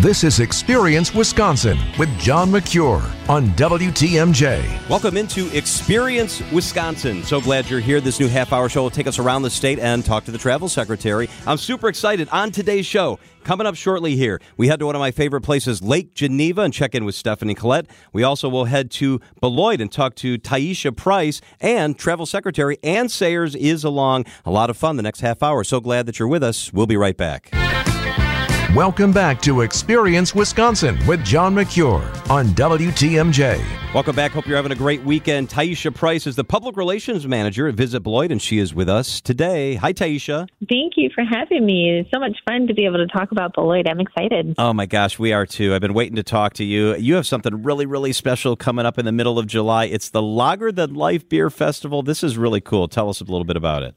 This is Experience Wisconsin with John Mercure on WTMJ. Welcome into Experience Wisconsin. So glad you're here. This new half hour show will take us around the state and talk to the travel secretary. I'm super excited on today's show. Coming up shortly here, we head to one of my favorite places, Lake Geneva, and check in with Stephanie Klett. We also will head to Beloit and talk to Taisha Price, and Travel Secretary Anne Sayers is along. A lot of fun the next half hour. So glad that you're with us. We'll be right back. Welcome back to Experience Wisconsin with John Mercure on WTMJ. Welcome back. Hope you're having a great weekend. Taisha Price is the public relations manager at Visit Beloit, and she is with us today. Hi, Taisha. Thank you for having me. It's so much fun to be able to talk about Beloit. I'm excited. Oh my gosh, we are too. I've been waiting to talk to you. You have something really, really special coming up in the middle of July. It's the Lager Than Life Beer Festival. This is really cool. Tell us a little bit about it.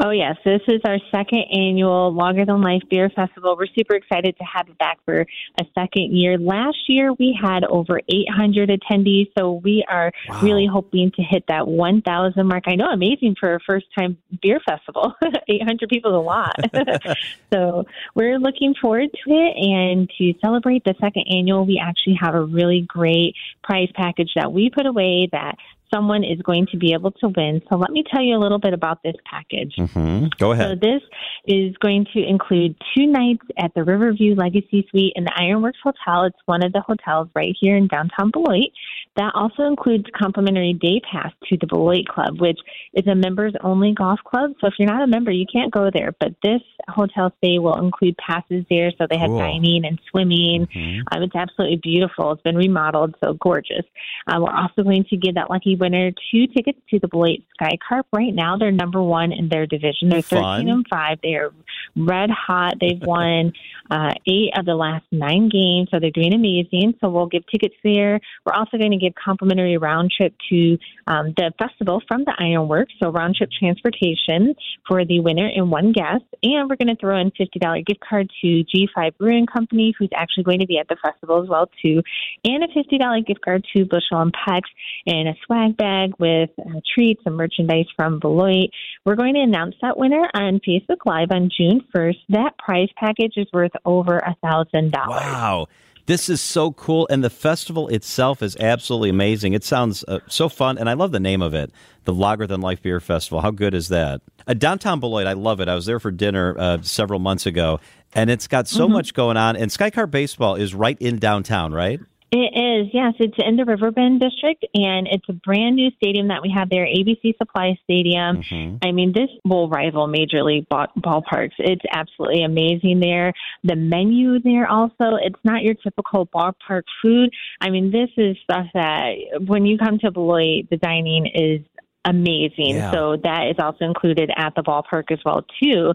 Oh, yes. This is our second annual Lager Than Life Beer Festival. We're super excited to have it back for a second year. Last year, we had over 800 attendees, so we are wow. really hoping to hit that 1,000 mark. I know, amazing for a first time beer festival. 800 people is a lot. so we're looking forward to it. And to celebrate the second annual, we actually have a really great prize package that we put away that someone is going to be able to win. So let me tell you a little bit about this package. Mm-hmm. Go ahead. So this is going to include two nights at the Riverview Legacy Suite in the Ironworks Hotel. It's one of the hotels right here in downtown Beloit. That also includes complimentary day pass to the Beloit Club, which is a members only golf club. So if you're not a member, you can't go there. But this hotel stay will include passes there. So they have cool. dining and swimming. Mm-hmm. Um, it's absolutely beautiful. It's been remodeled, so gorgeous. Uh, we're also going to give that lucky winner two tickets to the Beloit Sky Carp. Right now, they're number one in their division. They're Fun. 13 and 5. They are red hot. They've won uh, eight of the last nine games, so they're doing amazing. So we'll give tickets there. We're also going to give complimentary round trip to um, the festival from the Ironworks, so round trip transportation for the winner and one guest. And we're going to throw in $50 gift card to G5 Brewing Company, who's actually going to be at the festival as well, too, and a $50 gift card to Bushel and Peck's and a swag swag bag with uh, treats and merchandise from Beloit. We're going to announce that winner on Facebook Live on June 1st. That prize package is worth over a $1,000. Wow. This is so cool, and the festival itself is absolutely amazing. It sounds uh, so fun, and I love the name of it, the Lager Than Life Beer Festival. How good is that? Uh, downtown Beloit, I love it. I was there for dinner uh, several months ago, and it's got so mm-hmm. much going on. And Sky Carp Baseball is right in downtown, right? It is, yes. It's in the Riverbend district, and it's a brand new stadium that we have there, ABC Supply Stadium. Mm-hmm. I mean, this will rival Major League ball- ballparks. It's absolutely amazing there. The menu there also, it's not your typical ballpark food. I mean, this is stuff that when you come to Beloit, the dining is amazing. Yeah. So that is also included at the ballpark as well too.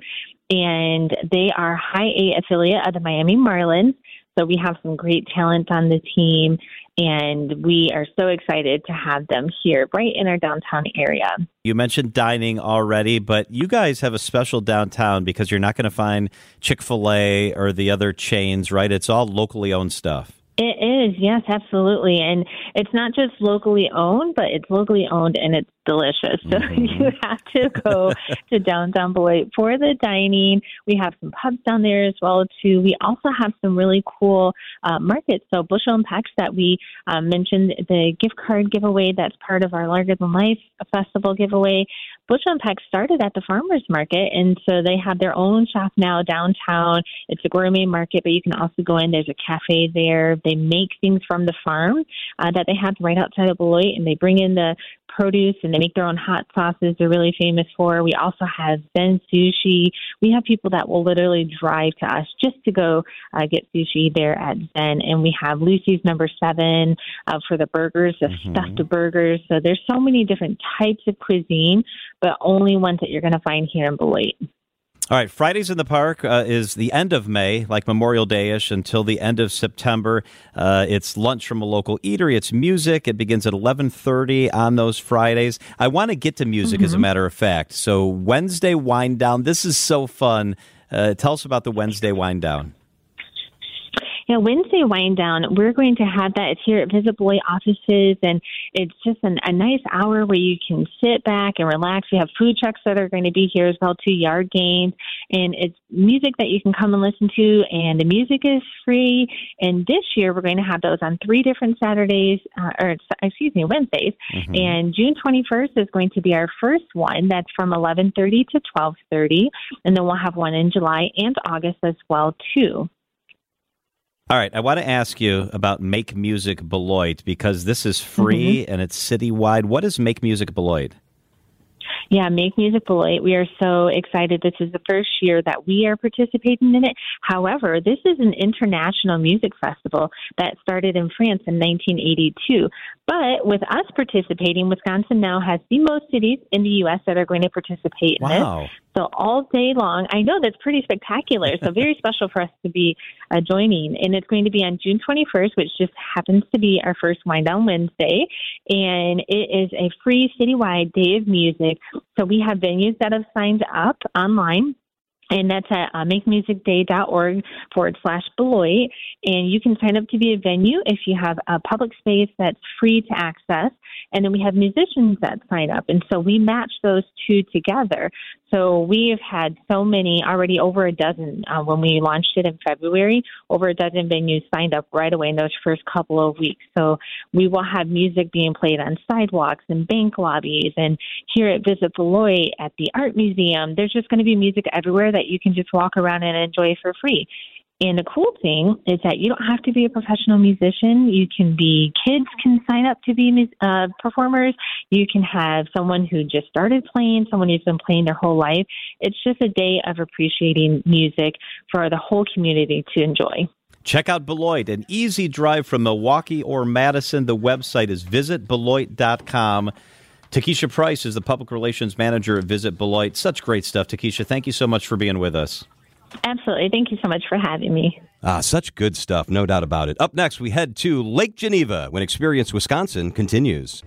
And they are high A affiliate of the Miami Marlins. So we have some great talent on the team, and we are so excited to have them here right in our downtown area. You mentioned dining already, but you guys have a special downtown because you're not going to find Chick fil A or the other chains, right? It's all locally owned stuff. It is, yes, absolutely. And it's not just locally owned, but it's locally owned and it's delicious. So mm-hmm. you have to go to downtown Beloit for the dining. We have some pubs down there as well too. We also have some really cool uh, markets. So Bushel and Peck's that we um, mentioned the gift card giveaway. That's part of our Larger Than Life Festival giveaway. Bushel and Peck's started at the farmers market, and so they have their own shop now downtown. It's a gourmet market, but you can also go in. There's a cafe there. They make things from the farm uh, that they have right outside of Beloit, and they bring in the produce and they make their own hot sauces they're really famous for. We also have Zen Sushi. We have people that will literally drive to us just to go uh, get sushi there at Zen. And we have Lucy's number seven uh, for the burgers, the mm-hmm. stuffed burgers. So there's so many different types of cuisine, but only ones that you're going to find here in Beloit. All right, Fridays in the Park uh, is the end of May, like Memorial Day ish, until the end of September. Uh, it's lunch from a local eatery. It's music. It begins at eleven thirty on those Fridays. I want to get to music, mm-hmm. as a mm-hmm. matter of fact. So Wednesday wind down. This is so fun. Uh, tell us about the Wednesday wind down. Yeah, Wednesday wind down, we're going to have that. It's here at Visit Beloit offices, and it's just an, a nice hour where you can sit back and relax. We have food trucks that are going to be here as well, two yard games, and it's music that you can come and listen to, and the music is free. And this year, we're going to have those on three different Saturdays, uh, or excuse me, Wednesdays. Mm-hmm. And June 21st is going to be our first one. That's from 11:30 to 12:30, and then we'll have one in July and August as well too. All right, I want to ask you about Make Music Beloit because this is free mm-hmm. and it's citywide. What is Make Music Beloit? Yeah, Make Music Beloit. We are so excited. This is the first year that we are participating in it. However, this is an international music festival that started in France in 1982. But with us participating, Wisconsin now has the most cities in the U.S. that are going to participate in wow. this. So all day long, I know that's pretty spectacular. So very special for us to be uh, joining, and it's going to be on June 21st, which just happens to be our first Wind Down Wednesday, and it is a free citywide day of music. So we have venues that have signed up online and that's at uh, makemusicday.org forward slash Beloit. And you can sign up to be a venue if you have a public space that's free to access. And then we have musicians that sign up. And so we match those two together. So we have had so many, already over a dozen uh, when we launched it in February, over a dozen venues signed up right away in those first couple of weeks. So we will have music being played on sidewalks and bank lobbies and here at Visit Beloit at the Art Museum. There's just going to be music everywhere that you can just walk around and enjoy for free. And the cool thing is that you don't have to be a professional musician. You can be, kids can sign up to be uh, performers. You can have someone who just started playing, someone who's been playing their whole life. It's just a day of appreciating music for the whole community to enjoy. Check out Beloit, an easy drive from Milwaukee or Madison. The website is visitbeloit.com. Takesha Price is the public relations manager at Visit Beloit. Such great stuff, Takesha. Thank you so much for being with us. Absolutely. Thank you so much for having me. Ah, such good stuff, no doubt about it. Up next, we head to Lake Geneva when Experience Wisconsin continues.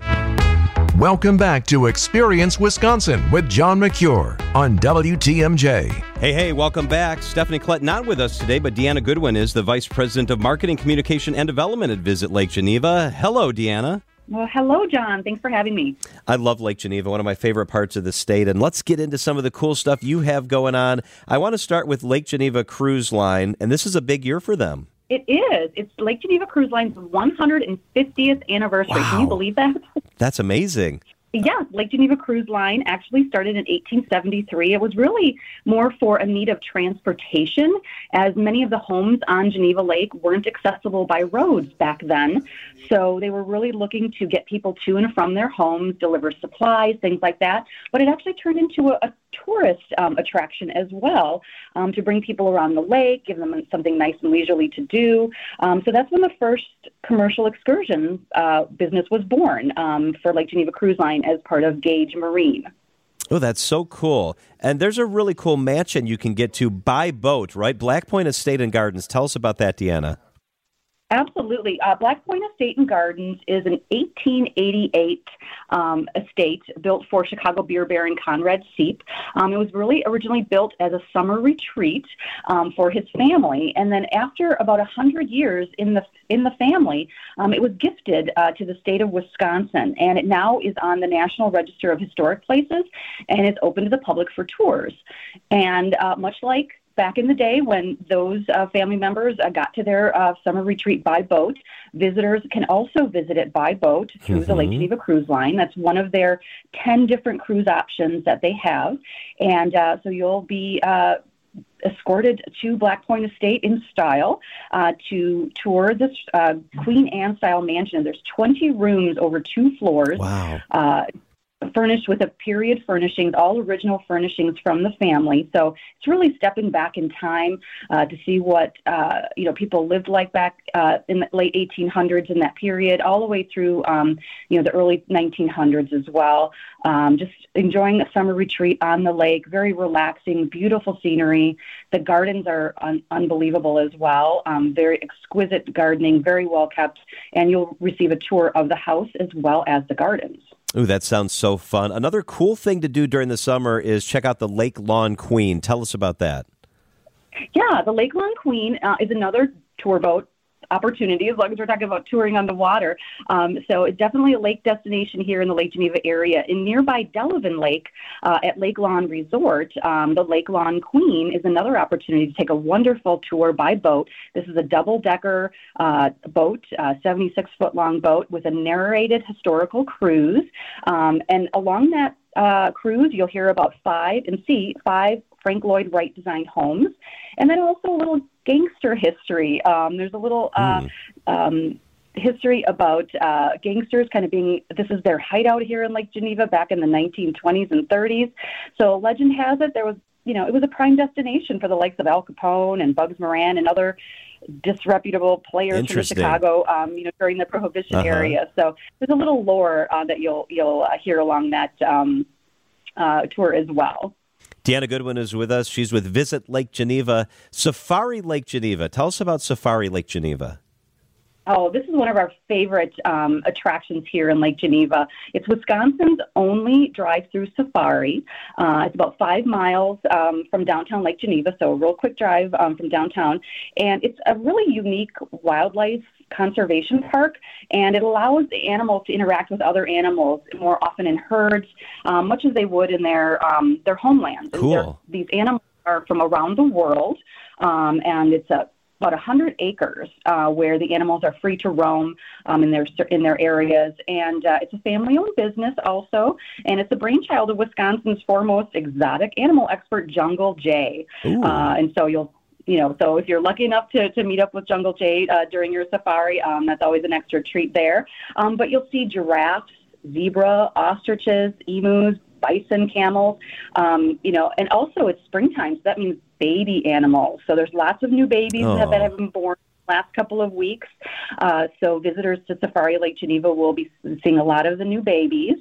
Welcome back to Experience Wisconsin with John Mercure on WTMJ. Hey, hey, welcome back. Stephanie Klett not with us today, but Deanna Goodwin is the Vice President of Marketing, Communication, and Development at Visit Lake Geneva. Hello, Deanna. Well, hello, John. Thanks for having me. I love Lake Geneva, one of my favorite parts of the state. And let's get into some of the cool stuff you have going on. I want to start with Lake Geneva Cruise Line, and this is a big year for them. It is. It's Lake Geneva Cruise Line's 150th anniversary. Wow. Can you believe that? That's amazing. Yeah, Lake Geneva Cruise Line actually started in 1873. It was really more for a need of transportation, as many of the homes on Geneva Lake weren't accessible by roads back then. So they were really looking to get people to and from their homes, deliver supplies, things like that. But it actually turned into a, a tourist um, attraction as well um, to bring people around the lake, give them something nice and leisurely to do. Um, so that's when the first commercial excursion uh, business was born um, for Lake Geneva Cruise Line as part of Gage Marine. Oh, that's so cool. And there's a really cool mansion you can get to by boat, right? Black Point Estate and Gardens. Tell us about that, Deanna. Absolutely. Uh, Black Point Estate and Gardens is an 1888 um, estate built for Chicago beer baron Conrad Seipp. Um, it was really originally built as a summer retreat um, for his family, and then after about a hundred years in the in the family, um, it was gifted uh, to the state of Wisconsin, and it now is on the National Register of Historic Places, and it's open to the public for tours. And uh, much like back in the day when those uh, family members uh, got to their uh, summer retreat by boat. Visitors can also visit it by boat through mm-hmm. the Lake mm-hmm. Geneva Cruise Line. That's one of their 10 different cruise options that they have. And uh, so you'll be uh, escorted to Black Point Estate in style uh, to tour this uh, Queen Anne style mansion. There's 20 rooms over two floors. Wow. Uh, furnished with a period furnishings, all original furnishings from the family. So it's really stepping back in time uh, to see what uh, you know people lived like back uh, in the late 1800s in that period, all the way through um, you know the early 1900s as well. Um, just enjoying a summer retreat on the lake, very relaxing, beautiful scenery. The gardens are un- unbelievable as well, um, very exquisite gardening, very well kept, and you'll receive a tour of the house as well as the gardens. Ooh, that sounds so fun. Another cool thing to do during the summer is check out the Lake Lawn Queen. Tell us about that. Yeah, the Lake Lawn Queen uh, is another tour boat opportunity as long as we're talking about touring on the water. Um, so it's definitely a lake destination here in the Lake Geneva area. In nearby Delavan Lake uh, at Lake Lawn Resort, um, the Lake Lawn Queen is another opportunity to take a wonderful tour by boat. This is a double decker uh, boat, 76 foot long boat with a narrated historical cruise. Um, and along that uh, cruise, you'll hear about five and see five Frank Lloyd Wright designed homes, and then also a little gangster history. Um, there's a little uh, mm. um, history about uh, gangsters kind of being this is their hideout here in Lake Geneva back in the 1920s and 30s. So legend has it there was you know it was a prime destination for the likes of Al Capone and Bugs Moran and other disreputable players from Chicago, um, you know, during the Prohibition uh-huh. area. So there's a little lore uh, that you'll you'll uh, hear along that um, uh, tour as well. Deanna Goodwin is with us. She's with Visit Lake Geneva, Safari Lake Geneva. Tell us about Safari Lake Geneva. Oh, this is one of our favorite um, attractions here in Lake Geneva. It's Wisconsin's only drive-through safari. Uh, it's about five miles um, from downtown Lake Geneva, so a real quick drive um, from downtown. And it's a really unique wildlife conservation park, and it allows the animals to interact with other animals more often in herds, um, much as they would in their um, their homelands. Cool. These animals are from around the world, um, and it's a about 100 acres uh, where the animals are free to roam um, in their in their areas, and uh, it's a family-owned business also, and it's the brainchild of Wisconsin's foremost exotic animal expert, Jungle Jay. Uh, and so you'll you know, so if you're lucky enough to, to meet up with Jungle Jay uh, during your safari, um, that's always an extra treat there. Um, but you'll see giraffes, zebra, ostriches, emus, bison, camels, um, you know, and also it's springtime, so that means baby animals. So there's lots of new babies oh. that have been born in the last couple of weeks. Uh, so visitors to Safari Lake Geneva will be seeing a lot of the new babies.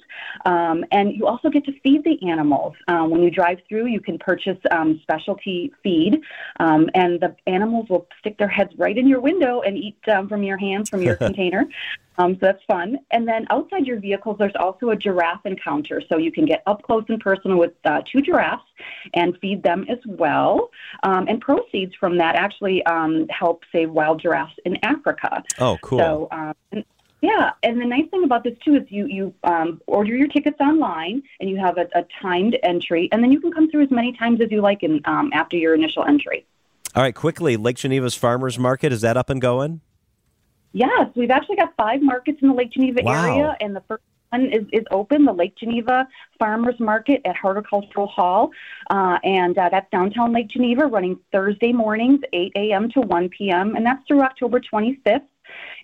Um, and you also get to feed the animals. Um, when you drive through, you can purchase um, specialty feed, um, and the animals will stick their heads right in your window and eat um, from your hands, from your container. Um, so that's fun. And then outside your vehicles, there's also a giraffe encounter. So you can get up close and personal with uh, two giraffes and feed them as well. Um, and proceeds from that actually um, help save wild giraffes in Africa. Oh, cool. So, um, yeah, and the nice thing about this too is you you um, order your tickets online and you have a, a, timed entry, and then you can come through as many times as you like in, um, after your initial entry. All right, quickly, Lake Geneva's Farmers Market is that up and going? Yes, we've actually got five markets in the Lake Geneva wow. area, and the first one is, is open, the Lake Geneva Farmers Market at Horticultural Hall, uh, and uh, that's downtown Lake Geneva, running Thursday mornings, 8 a.m. to 1 p.m., and that's through October 25th.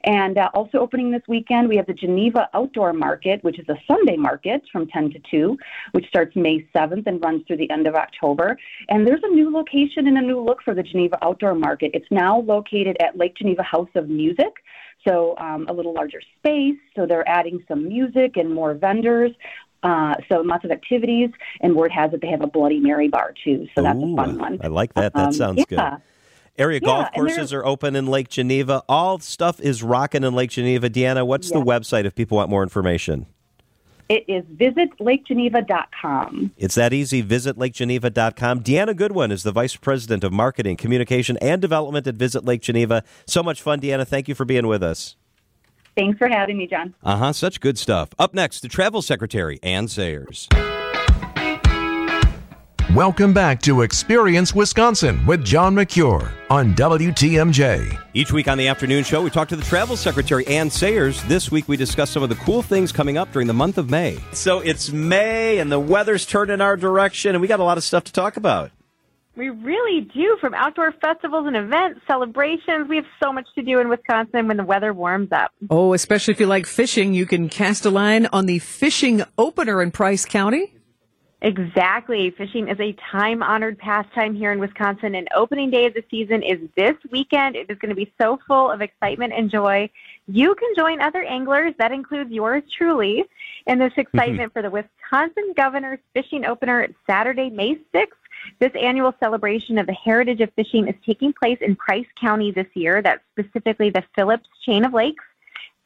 And uh, also opening this weekend, we have the Geneva Outdoor Market, which is a Sunday market from 10 to 2, which starts May 7th and runs through the end of October. And there's a new location and a new look for the Geneva Outdoor Market. It's now located at Lake Geneva House of Music. So um, a little larger space. So they're adding some music and more vendors. Uh, so lots of activities, and word has it they have a Bloody Mary bar too. So that's Ooh, a fun one. I like that. That um, sounds yeah. good. Area yeah, golf courses are open in Lake Geneva. All stuff is rocking in Lake Geneva. Deanna, what's the website if people want more information? It is visitlakegeneva.com. It's that easy. Visitlakegeneva.com. Deanna Goodwin is the Vice President of Marketing, Communication, and Development at Visit Lake Geneva. So much fun, Deanna. Thank you for being with us. Thanks for having me, John. Uh huh. Such good stuff. Up next, the Travel Secretary, Anne Sayers. Welcome back to Experience Wisconsin with John Mercure on WTMJ. Each week on the afternoon show, we talk to the travel secretary, Anne Sayers. This week, we discuss some of the cool things coming up during the month of May. So it's May, and the weather's turned in our direction, and we got a lot of stuff to talk about. We really do. From outdoor festivals and events, celebrations, we have so much to do in Wisconsin when the weather warms up. Oh, especially if you like fishing, you can cast a line on the fishing opener in Price County. Exactly. Fishing is a time honored pastime here in Wisconsin, and opening day of the season is this weekend. It is going to be so full of excitement and joy. You can join other anglers, that includes yours truly, in this mm-hmm. excitement for the Wisconsin Governor's Fishing Opener Saturday, May 6th. This annual celebration of the heritage of fishing is taking place in Price County this year. That's specifically the Phillips Chain of Lakes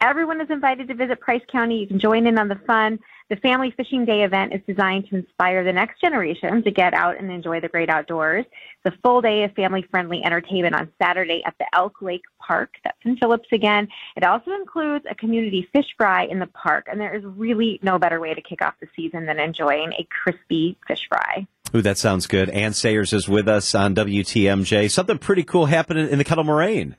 Everyone is invited to visit Price County. You can join in on the fun. The Family Fishing Day event is designed to inspire the next generation to get out and enjoy the great outdoors. The full day of family friendly entertainment on Saturday at the Elk Lake Park. That's in Phillips again. It also includes a community fish fry in the park, and there is really no better way to kick off the season than enjoying a crispy fish fry. Ooh, that sounds good. Anne Sayers is with us on WTMJ. Something pretty cool happening in the Kettle Moraine.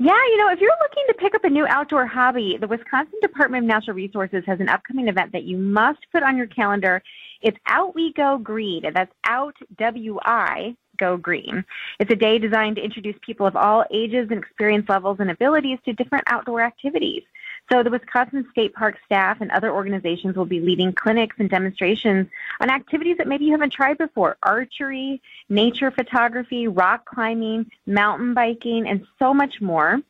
Yeah, you know, if you're looking to pick up a new outdoor hobby, the Wisconsin Department of Natural Resources has an upcoming event that you must put on your calendar. It's Out We Go Green, that's Out W I Go Green. It's a day designed to introduce people of all ages and experience levels and abilities to different outdoor activities. So the Wisconsin State Park staff and other organizations will be leading clinics and demonstrations on activities that maybe you haven't tried before. Archery, nature photography, rock climbing, mountain biking, and so much more.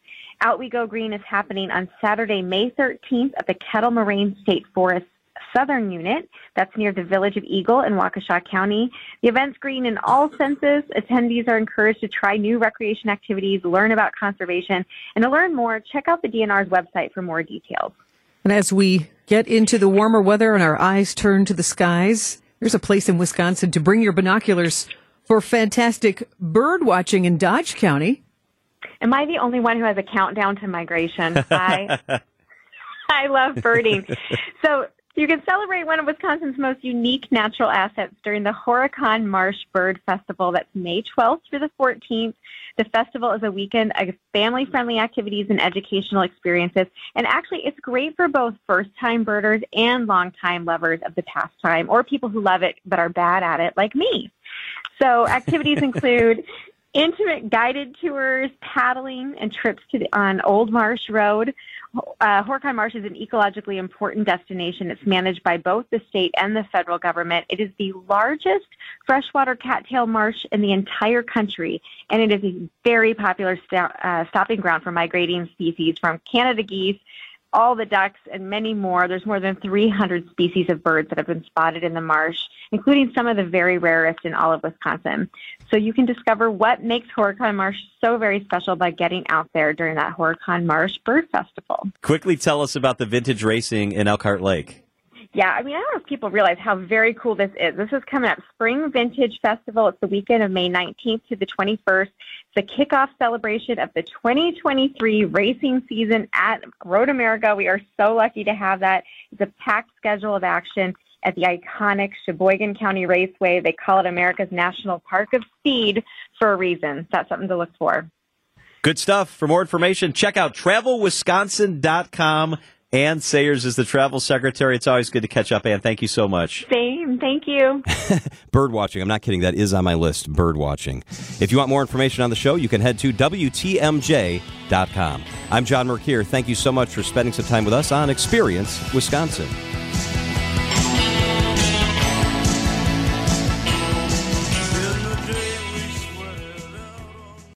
Out We Go Green is happening on Saturday, May 13th at the Kettle Moraine State Forest Southern Unit. That's near the village of Eagle in Waukesha County. The event's green in all senses. Attendees are encouraged to try new recreation activities, learn about conservation, and to learn more, check out the DNR's website for more details. And as we get into the warmer weather and our eyes turn to the skies, there's a place in Wisconsin to bring your binoculars for fantastic bird watching in Dodge County. Am I the only one who has a countdown to migration? I I love birding. So you can celebrate one of Wisconsin's most unique natural assets during the Horicon Marsh Bird Festival. That's May 12th through the 14th. The festival is a weekend of family friendly activities and educational experiences. And actually, it's great for both first time birders and long time lovers of the pastime or people who love it but are bad at it, like me. So, activities include intimate guided tours, paddling, and trips to the, on Old Marsh Road. Uh, Marsh is an ecologically important destination. It's managed by both the state and the federal government. It is the largest freshwater cattail marsh in the entire country, and it is a very popular st- uh, stopping ground for migrating species from Canada geese all the ducks, and many more. There's more than 300 species of birds that have been spotted in the marsh, including some of the very rarest in all of Wisconsin. So you can discover what makes Horicon Marsh so very special by getting out there during that Horicon Marsh Bird Festival. Quickly tell us about the vintage racing in Elkhart Lake. Yeah, I mean, I don't know if people realize how very cool this is. This is coming up Spring Vintage Festival. It's the weekend of May 19th to the 21st. It's the kickoff celebration of the 2023 racing season at Road America. We are so lucky to have that. It's a packed schedule of action at the iconic Sheboygan County Raceway. They call it America's National Park of Speed for a reason. That's something to look for. Good stuff. For more information, check out travelwisconsin.com Anne Sayers is the travel secretary. It's always good to catch up, Anne. Thank you so much. Same. Thank you. bird watching. I'm not kidding. That is on my list. Bird watching. If you want more information on the show, you can head to WTMJ.com. I'm John Mercure. Thank you so much for spending some time with us on Experience Wisconsin.